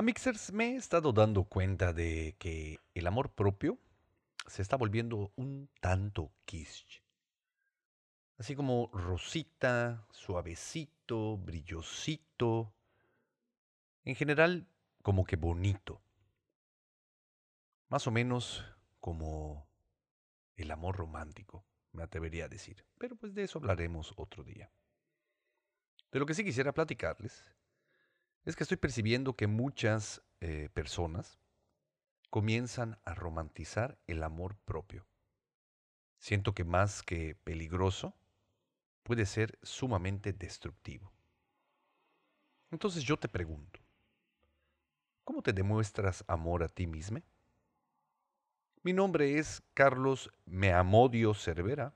Amixers, me he estado dando cuenta de que el amor propio se está volviendo un tanto quiche. Así como rosita, suavecito, brillosito. En general, como que bonito. Más o menos como el amor romántico, me atrevería a decir. Pero pues de eso hablaremos otro día. De lo que sí quisiera platicarles es que estoy percibiendo que muchas eh, personas comienzan a romantizar el amor propio. Siento que más que peligroso, puede ser sumamente destructivo. Entonces yo te pregunto, ¿cómo te demuestras amor a ti mismo? Mi nombre es Carlos Meamodio Cervera.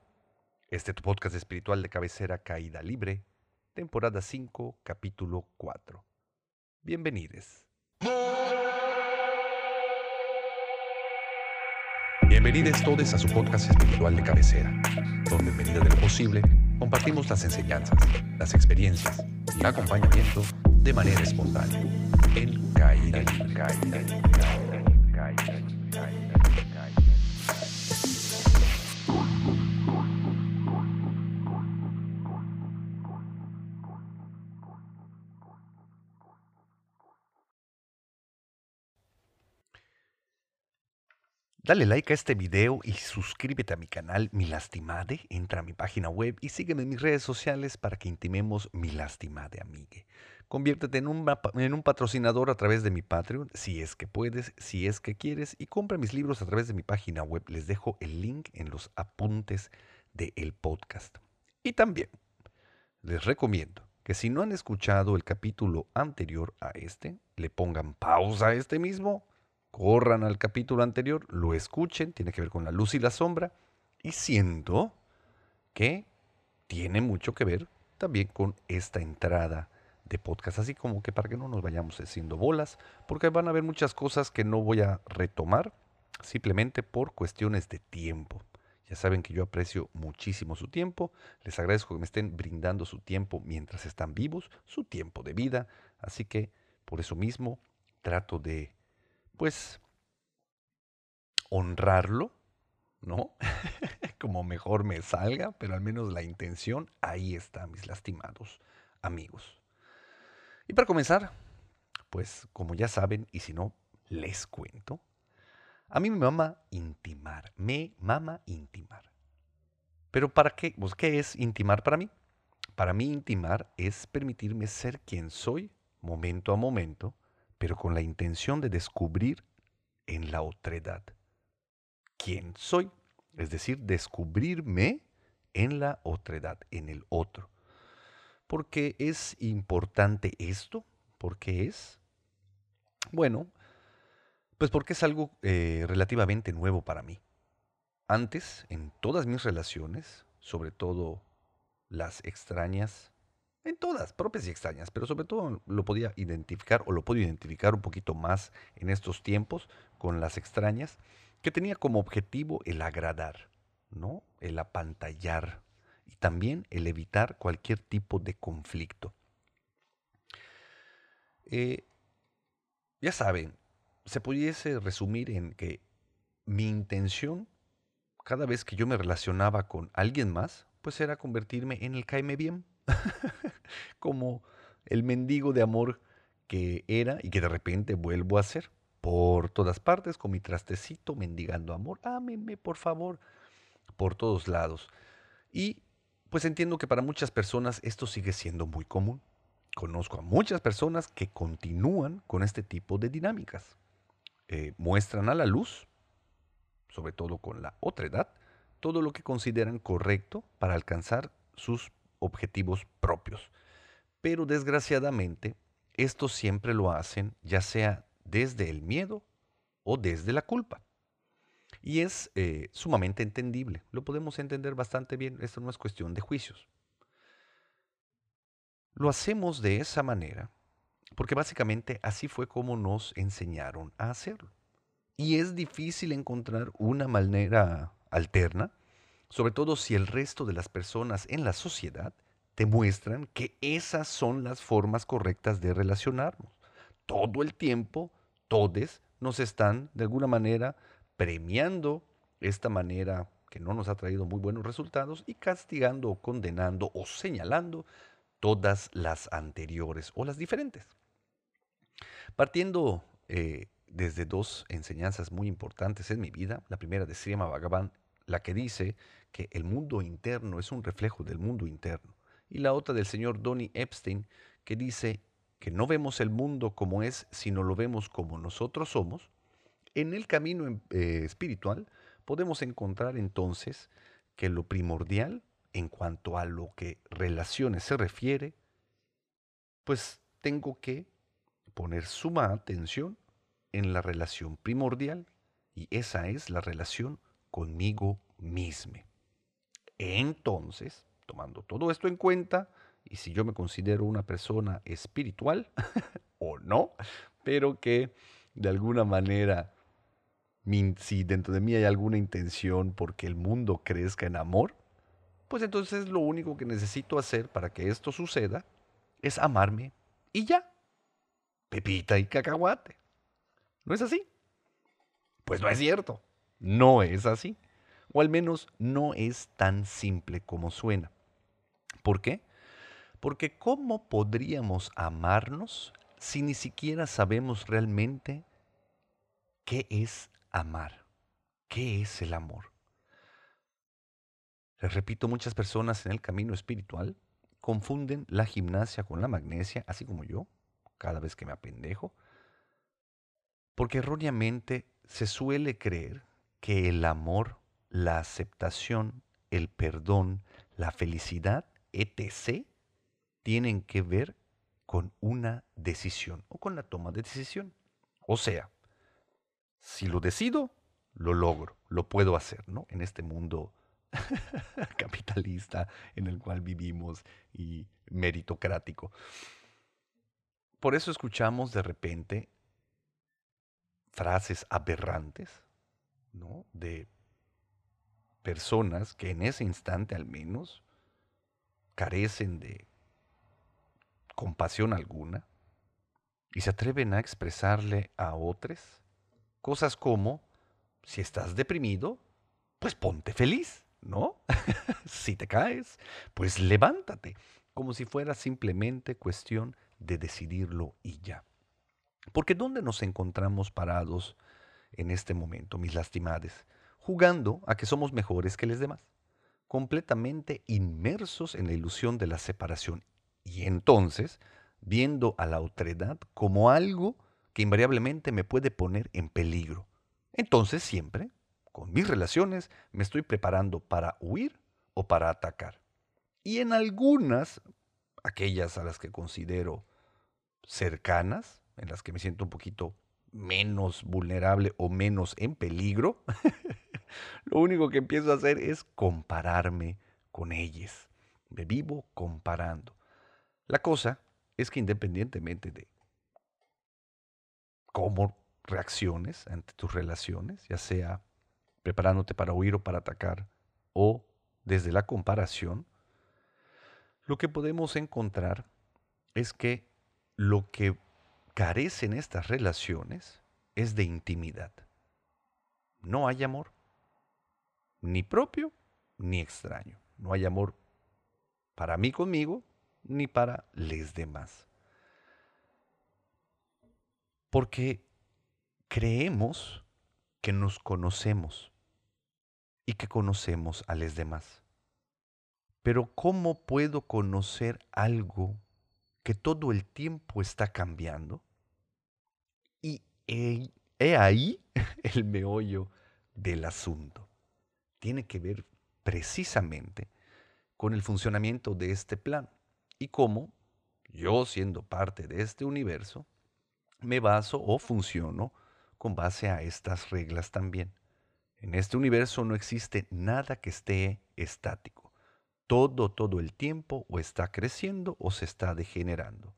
Este es tu podcast espiritual de cabecera Caída Libre, temporada 5, capítulo 4. Bienvenidos. Bienvenidos todos a su podcast espiritual de cabecera, donde en medida de lo posible compartimos las enseñanzas, las experiencias y el acompañamiento de manera espontánea en Caída. Caída. Dale like a este video y suscríbete a mi canal Mi Lastimade. Entra a mi página web y sígueme en mis redes sociales para que intimemos Mi Lastimade, amigue. Conviértete en un, en un patrocinador a través de mi Patreon, si es que puedes, si es que quieres, y compra mis libros a través de mi página web. Les dejo el link en los apuntes del podcast. Y también les recomiendo que si no han escuchado el capítulo anterior a este, le pongan pausa a este mismo corran al capítulo anterior, lo escuchen, tiene que ver con la luz y la sombra, y siento que tiene mucho que ver también con esta entrada de podcast, así como que para que no nos vayamos haciendo bolas, porque van a haber muchas cosas que no voy a retomar simplemente por cuestiones de tiempo. Ya saben que yo aprecio muchísimo su tiempo, les agradezco que me estén brindando su tiempo mientras están vivos, su tiempo de vida, así que por eso mismo trato de pues, honrarlo, ¿no? Como mejor me salga, pero al menos la intención, ahí está, mis lastimados amigos. Y para comenzar, pues como ya saben, y si no, les cuento, a mí me mama intimar, me mama intimar. Pero ¿para qué? Pues, ¿Qué es intimar para mí? Para mí intimar es permitirme ser quien soy momento a momento pero con la intención de descubrir en la otredad quién soy, es decir, descubrirme en la otredad, en el otro. ¿Por qué es importante esto? ¿Por qué es? Bueno, pues porque es algo eh, relativamente nuevo para mí. Antes, en todas mis relaciones, sobre todo las extrañas, en todas, propias y extrañas, pero sobre todo lo podía identificar o lo puedo identificar un poquito más en estos tiempos con las extrañas, que tenía como objetivo el agradar, ¿no? El apantallar y también el evitar cualquier tipo de conflicto. Eh, ya saben, se pudiese resumir en que mi intención cada vez que yo me relacionaba con alguien más, pues era convertirme en el caime bien como el mendigo de amor que era y que de repente vuelvo a ser por todas partes con mi trastecito mendigando amor. Ámeme, por favor, por todos lados. Y pues entiendo que para muchas personas esto sigue siendo muy común. Conozco a muchas personas que continúan con este tipo de dinámicas. Eh, muestran a la luz, sobre todo con la otra edad, todo lo que consideran correcto para alcanzar sus objetivos propios. Pero desgraciadamente, esto siempre lo hacen ya sea desde el miedo o desde la culpa. Y es eh, sumamente entendible, lo podemos entender bastante bien, esto no es cuestión de juicios. Lo hacemos de esa manera porque básicamente así fue como nos enseñaron a hacerlo. Y es difícil encontrar una manera alterna sobre todo si el resto de las personas en la sociedad te muestran que esas son las formas correctas de relacionarnos. todo el tiempo, todes, nos están de alguna manera premiando esta manera que no nos ha traído muy buenos resultados y castigando o condenando o señalando todas las anteriores o las diferentes. Partiendo eh, desde dos enseñanzas muy importantes en mi vida, la primera de Srima Bhagavan, la que dice que el mundo interno es un reflejo del mundo interno, y la otra del señor Donny Epstein, que dice que no vemos el mundo como es, sino lo vemos como nosotros somos, en el camino em, eh, espiritual podemos encontrar entonces que lo primordial en cuanto a lo que relaciones se refiere, pues tengo que poner suma atención en la relación primordial y esa es la relación conmigo mismo. Entonces, tomando todo esto en cuenta, y si yo me considero una persona espiritual o no, pero que de alguna manera si dentro de mí hay alguna intención porque el mundo crezca en amor, pues entonces lo único que necesito hacer para que esto suceda es amarme y ya. Pepita y cacahuate. ¿No es así? Pues no es cierto. No es así. O al menos no es tan simple como suena. ¿Por qué? Porque ¿cómo podríamos amarnos si ni siquiera sabemos realmente qué es amar. ¿Qué es el amor? Les repito, muchas personas en el camino espiritual confunden la gimnasia con la magnesia, así como yo, cada vez que me apendejo, porque erróneamente se suele creer que el amor, la aceptación, el perdón, la felicidad, etc., tienen que ver con una decisión o con la toma de decisión. O sea, si lo decido, lo logro, lo puedo hacer, ¿no? En este mundo capitalista en el cual vivimos y meritocrático. Por eso escuchamos de repente frases aberrantes, De personas que en ese instante al menos carecen de compasión alguna y se atreven a expresarle a otros Cosas como, si estás deprimido, pues ponte feliz, ¿no? si te caes, pues levántate, como si fuera simplemente cuestión de decidirlo y ya. Porque ¿dónde nos encontramos parados en este momento, mis lastimades? Jugando a que somos mejores que los demás, completamente inmersos en la ilusión de la separación y entonces viendo a la otredad como algo que invariablemente me puede poner en peligro. Entonces siempre, con mis relaciones, me estoy preparando para huir o para atacar. Y en algunas, aquellas a las que considero cercanas, en las que me siento un poquito menos vulnerable o menos en peligro, lo único que empiezo a hacer es compararme con ellas. Me vivo comparando. La cosa es que independientemente de cómo reacciones ante tus relaciones, ya sea preparándote para huir o para atacar, o desde la comparación, lo que podemos encontrar es que lo que carecen estas relaciones es de intimidad. No hay amor, ni propio ni extraño. No hay amor para mí conmigo, ni para les demás porque creemos que nos conocemos y que conocemos a los demás. Pero ¿cómo puedo conocer algo que todo el tiempo está cambiando? Y he, ahí el meollo del asunto. Tiene que ver precisamente con el funcionamiento de este plan y cómo yo, siendo parte de este universo, me baso o funciono con base a estas reglas también. En este universo no existe nada que esté estático. Todo, todo el tiempo o está creciendo o se está degenerando.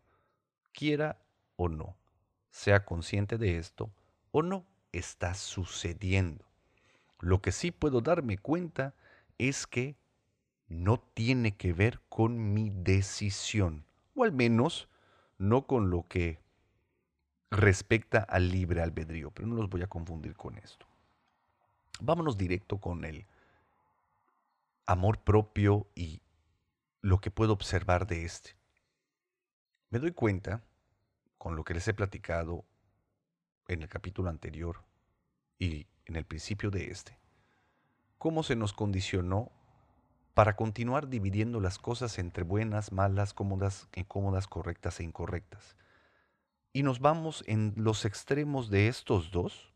Quiera o no, sea consciente de esto o no, está sucediendo. Lo que sí puedo darme cuenta es que no tiene que ver con mi decisión, o al menos no con lo que respecta al libre albedrío, pero no los voy a confundir con esto. Vámonos directo con el amor propio y lo que puedo observar de este. Me doy cuenta, con lo que les he platicado en el capítulo anterior y en el principio de este, cómo se nos condicionó para continuar dividiendo las cosas entre buenas, malas, cómodas, incómodas, correctas e incorrectas. Y nos vamos en los extremos de estos dos,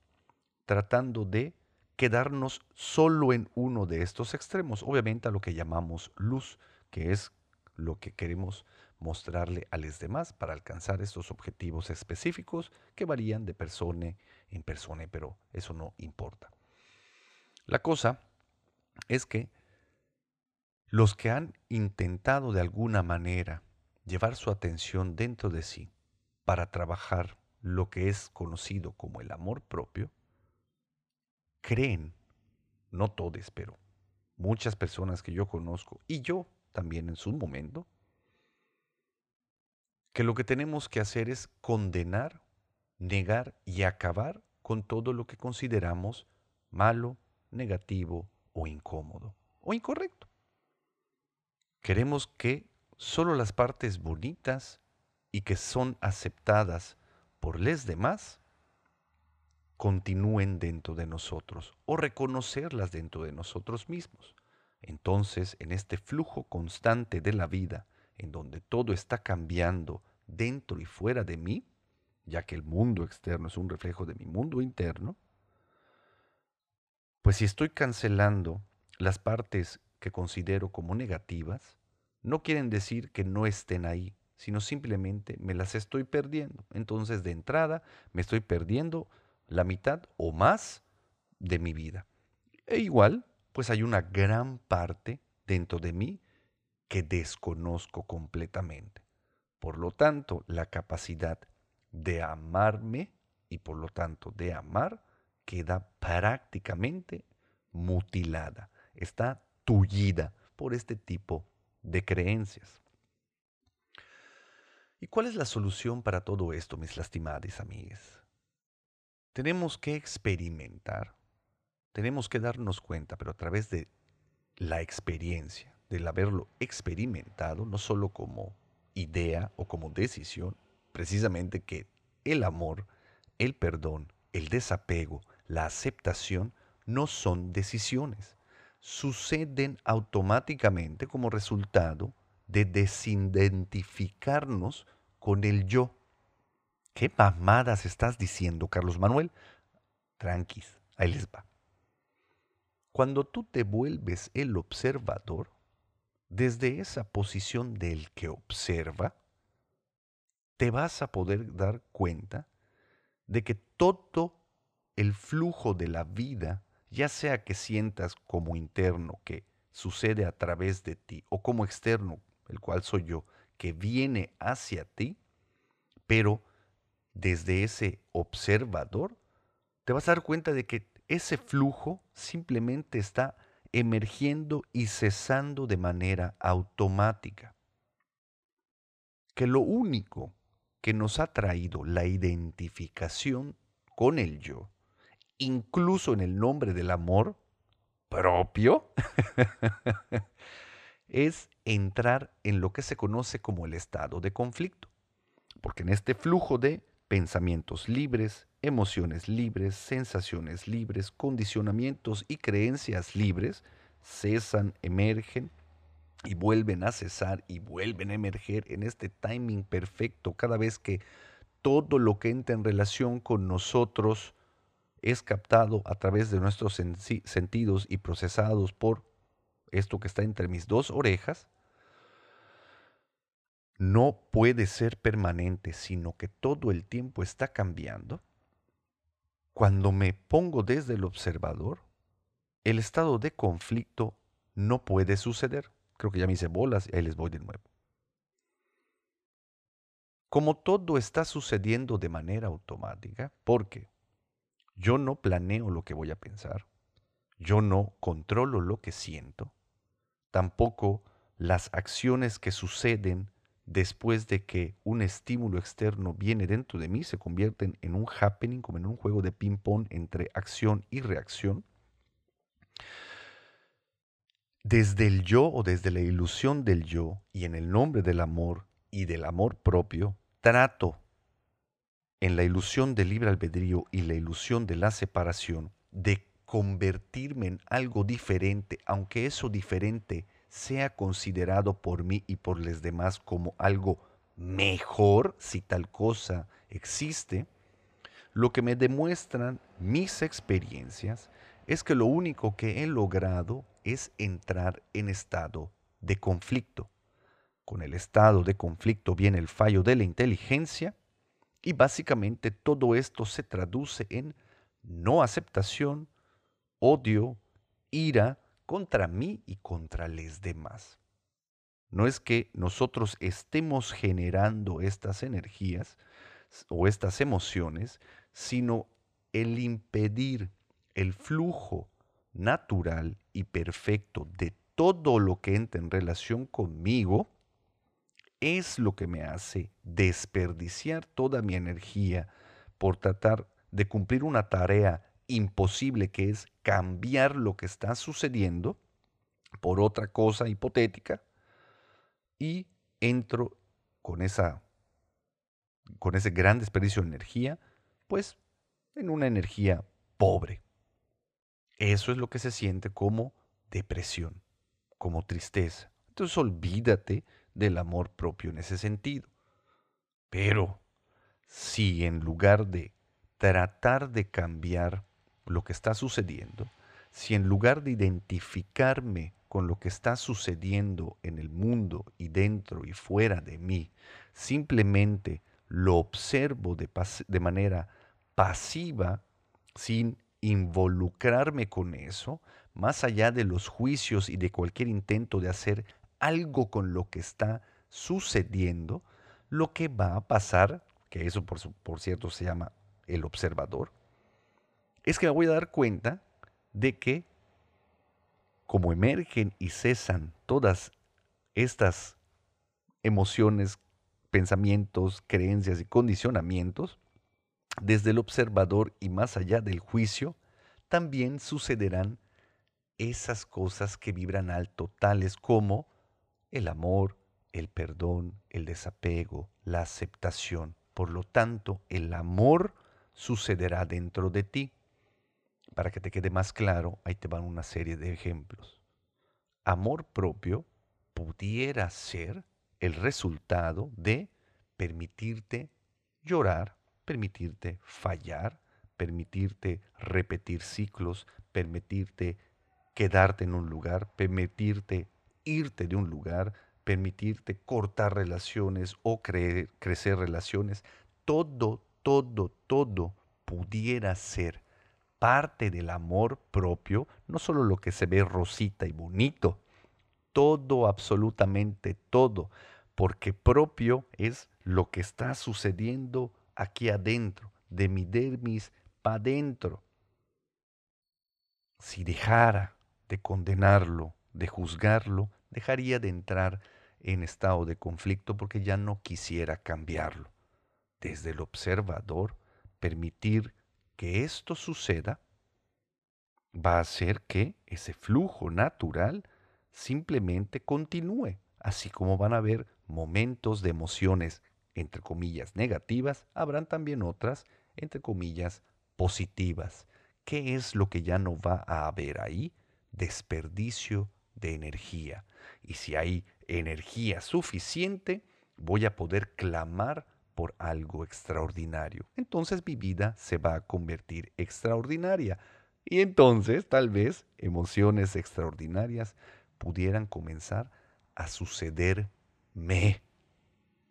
tratando de quedarnos solo en uno de estos extremos, obviamente a lo que llamamos luz, que es lo que queremos mostrarle a los demás para alcanzar estos objetivos específicos que varían de persona en persona, pero eso no importa. La cosa es que los que han intentado de alguna manera llevar su atención dentro de sí para trabajar lo que es conocido como el amor propio, creen, no todos, pero muchas personas que yo conozco y yo también en su momento, que lo que tenemos que hacer es condenar, negar y acabar con todo lo que consideramos malo, negativo o incómodo o incorrecto. Queremos que solo las partes bonitas y que son aceptadas por los demás continúen dentro de nosotros o reconocerlas dentro de nosotros mismos. Entonces, en este flujo constante de la vida, en donde todo está cambiando dentro y fuera de mí, ya que el mundo externo es un reflejo de mi mundo interno, pues si estoy cancelando las partes que considero como negativas no quieren decir que no estén ahí, sino simplemente me las estoy perdiendo. Entonces, de entrada, me estoy perdiendo la mitad o más de mi vida. E igual, pues hay una gran parte dentro de mí que desconozco completamente. Por lo tanto, la capacidad de amarme y por lo tanto de amar queda prácticamente mutilada, está tullida por este tipo de creencias. ¿Y cuál es la solución para todo esto, mis lastimadas amigas? Tenemos que experimentar, tenemos que darnos cuenta, pero a través de la experiencia, del haberlo experimentado, no solo como idea o como decisión, precisamente que el amor, el perdón, el desapego, la aceptación no son decisiones, suceden automáticamente como resultado de desidentificarnos con el yo. ¿Qué mamadas estás diciendo, Carlos Manuel? Tranquis, ahí les va. Cuando tú te vuelves el observador, desde esa posición del que observa, te vas a poder dar cuenta de que todo el flujo de la vida ya sea que sientas como interno que sucede a través de ti o como externo, el cual soy yo, que viene hacia ti, pero desde ese observador, te vas a dar cuenta de que ese flujo simplemente está emergiendo y cesando de manera automática. Que lo único que nos ha traído la identificación con el yo incluso en el nombre del amor propio, es entrar en lo que se conoce como el estado de conflicto. Porque en este flujo de pensamientos libres, emociones libres, sensaciones libres, condicionamientos y creencias libres, cesan, emergen y vuelven a cesar y vuelven a emerger en este timing perfecto cada vez que todo lo que entra en relación con nosotros es captado a través de nuestros sentidos y procesados por esto que está entre mis dos orejas, no puede ser permanente, sino que todo el tiempo está cambiando, cuando me pongo desde el observador, el estado de conflicto no puede suceder. Creo que ya me hice bolas y ahí les voy de nuevo. Como todo está sucediendo de manera automática, porque yo no planeo lo que voy a pensar. Yo no controlo lo que siento. Tampoco las acciones que suceden después de que un estímulo externo viene dentro de mí, se convierten en un happening, como en un juego de ping-pong entre acción y reacción. Desde el yo o desde la ilusión del yo y en el nombre del amor y del amor propio, trato en la ilusión del libre albedrío y la ilusión de la separación de convertirme en algo diferente, aunque eso diferente sea considerado por mí y por los demás como algo mejor, si tal cosa existe, lo que me demuestran mis experiencias es que lo único que he logrado es entrar en estado de conflicto. Con el estado de conflicto viene el fallo de la inteligencia y básicamente todo esto se traduce en no aceptación, odio, ira contra mí y contra los demás. No es que nosotros estemos generando estas energías o estas emociones, sino el impedir el flujo natural y perfecto de todo lo que entra en relación conmigo es lo que me hace desperdiciar toda mi energía por tratar de cumplir una tarea imposible que es cambiar lo que está sucediendo por otra cosa hipotética y entro con esa con ese gran desperdicio de energía, pues en una energía pobre. Eso es lo que se siente como depresión, como tristeza. Entonces olvídate del amor propio en ese sentido. Pero si en lugar de tratar de cambiar lo que está sucediendo, si en lugar de identificarme con lo que está sucediendo en el mundo y dentro y fuera de mí, simplemente lo observo de, manera pasiva, sin involucrarme con eso, más allá de los juicios y de cualquier intento de hacer algo con lo que está sucediendo, lo que va a pasar, que eso por cierto se llama el observador, es que me voy a dar cuenta de que como emergen y cesan todas estas emociones, pensamientos, creencias y condicionamientos, desde el observador y más allá del juicio, también sucederán esas cosas que vibran alto, tales como el amor, el perdón, el desapego, la aceptación. Por lo tanto, el amor sucederá dentro de ti. Para que te quede más claro, ahí te van una serie de ejemplos. Amor propio pudiera ser el resultado de permitirte llorar, permitirte fallar, permitirte repetir ciclos, permitirte quedarte en un lugar, permitirte irte de un lugar, permitirte cortar relaciones o crecer relaciones, todo, todo, todo pudiera ser parte del amor propio, no solo lo que se ve rosita y bonito, todo, absolutamente todo, porque propio es lo que está sucediendo aquí adentro, de mi dermis para adentro. Si dejara de condenarlo, de juzgarlo, dejaría de entrar en estado de conflicto porque ya no quisiera cambiarlo. Desde el observador, permitir que esto suceda va a hacer que ese flujo natural simplemente continúe, así como van a haber momentos de emociones, entre comillas, negativas, habrán también otras, entre comillas, positivas. ¿Qué es lo que ya no va a haber ahí? Desperdicio de energía. Y si hay energía suficiente, voy a poder clamar por algo extraordinario. Entonces mi vida se va a convertir extraordinaria. Y entonces tal vez emociones extraordinarias pudieran comenzar a sucederme.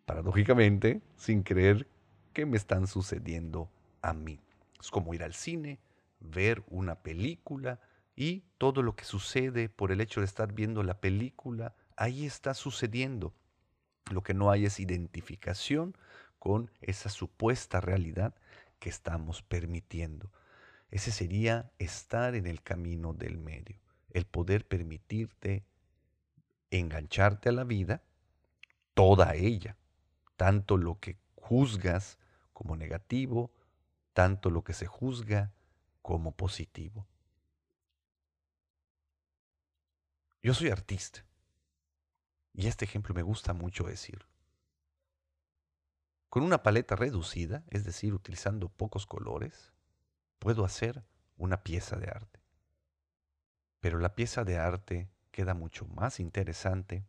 Paradójicamente, sin creer que me están sucediendo a mí. Es como ir al cine, ver una película, y todo lo que sucede por el hecho de estar viendo la película, ahí está sucediendo. Lo que no hay es identificación con esa supuesta realidad que estamos permitiendo. Ese sería estar en el camino del medio, el poder permitirte engancharte a la vida, toda ella, tanto lo que juzgas como negativo, tanto lo que se juzga como positivo. Yo soy artista y este ejemplo me gusta mucho decir. Con una paleta reducida, es decir, utilizando pocos colores, puedo hacer una pieza de arte. Pero la pieza de arte queda mucho más interesante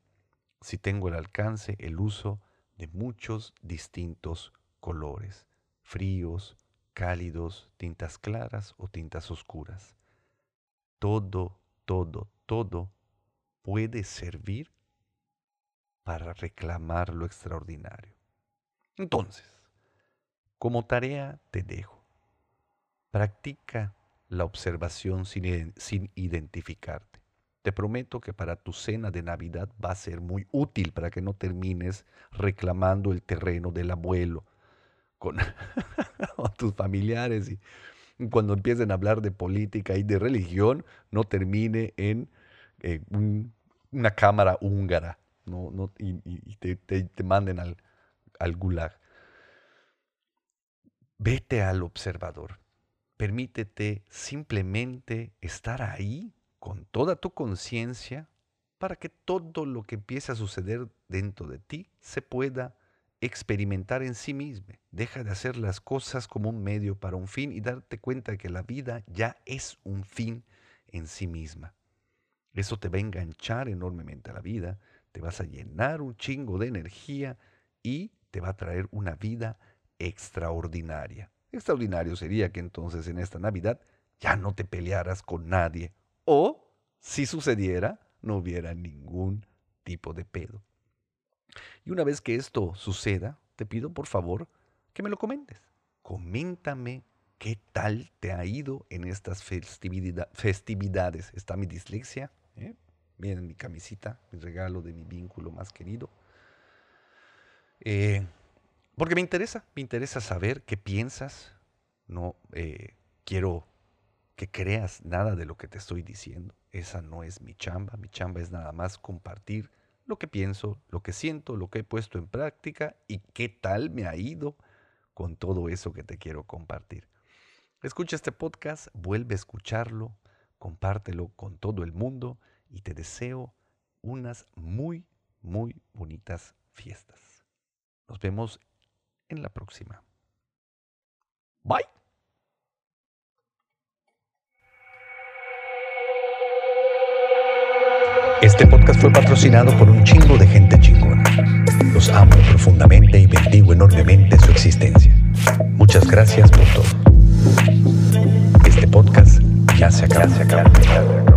si tengo el alcance, el uso de muchos distintos colores, fríos, cálidos, tintas claras o tintas oscuras. Todo, todo, todo puede servir para reclamar lo extraordinario. Entonces, como tarea te dejo, practica la observación sin, identificarte. Te prometo que para tu cena de Navidad va a ser muy útil para que no termines reclamando el terreno del abuelo con, tus familiares y cuando empiecen a hablar de política y de religión no termine en eh, una cámara húngara no, y, te, manden al, al gulag. Vete al observador. Permítete simplemente estar ahí con toda tu conciencia para que todo lo que empiece a suceder dentro de ti se pueda experimentar en sí mismo. Deja de hacer las cosas como un medio para un fin y darte cuenta que la vida ya es un fin en sí misma. Eso te va a enganchar enormemente a la vida, te vas a llenar un chingo de energía y te va a traer una vida extraordinaria. Extraordinario sería que entonces en esta Navidad ya no te pelearas con nadie o, si sucediera, no hubiera ningún tipo de pedo. Y una vez que esto suceda, te pido por favor que me lo comentes. Coméntame qué tal te ha ido en estas festividades. ¿Está mi dislexia? ¿Eh? Miren mi camisita, mi regalo de mi vínculo más querido. Eh, porque me interesa, me interesa saber qué piensas. No eh, quiero que creas nada de lo que te estoy diciendo. Esa no es mi chamba. Mi chamba es nada más compartir lo que pienso, lo que siento, lo que he puesto en práctica y qué tal me ha ido con todo eso que te quiero compartir. Escucha este podcast, vuelve a escucharlo, compártelo con todo el mundo y te deseo unas muy, muy bonitas fiestas. Nos vemos en la próxima. Bye. Este podcast fue patrocinado por un chingo de gente chingona. Los amo profundamente y bendigo enormemente su existencia. Muchas gracias por todo. Este podcast ya se acaba.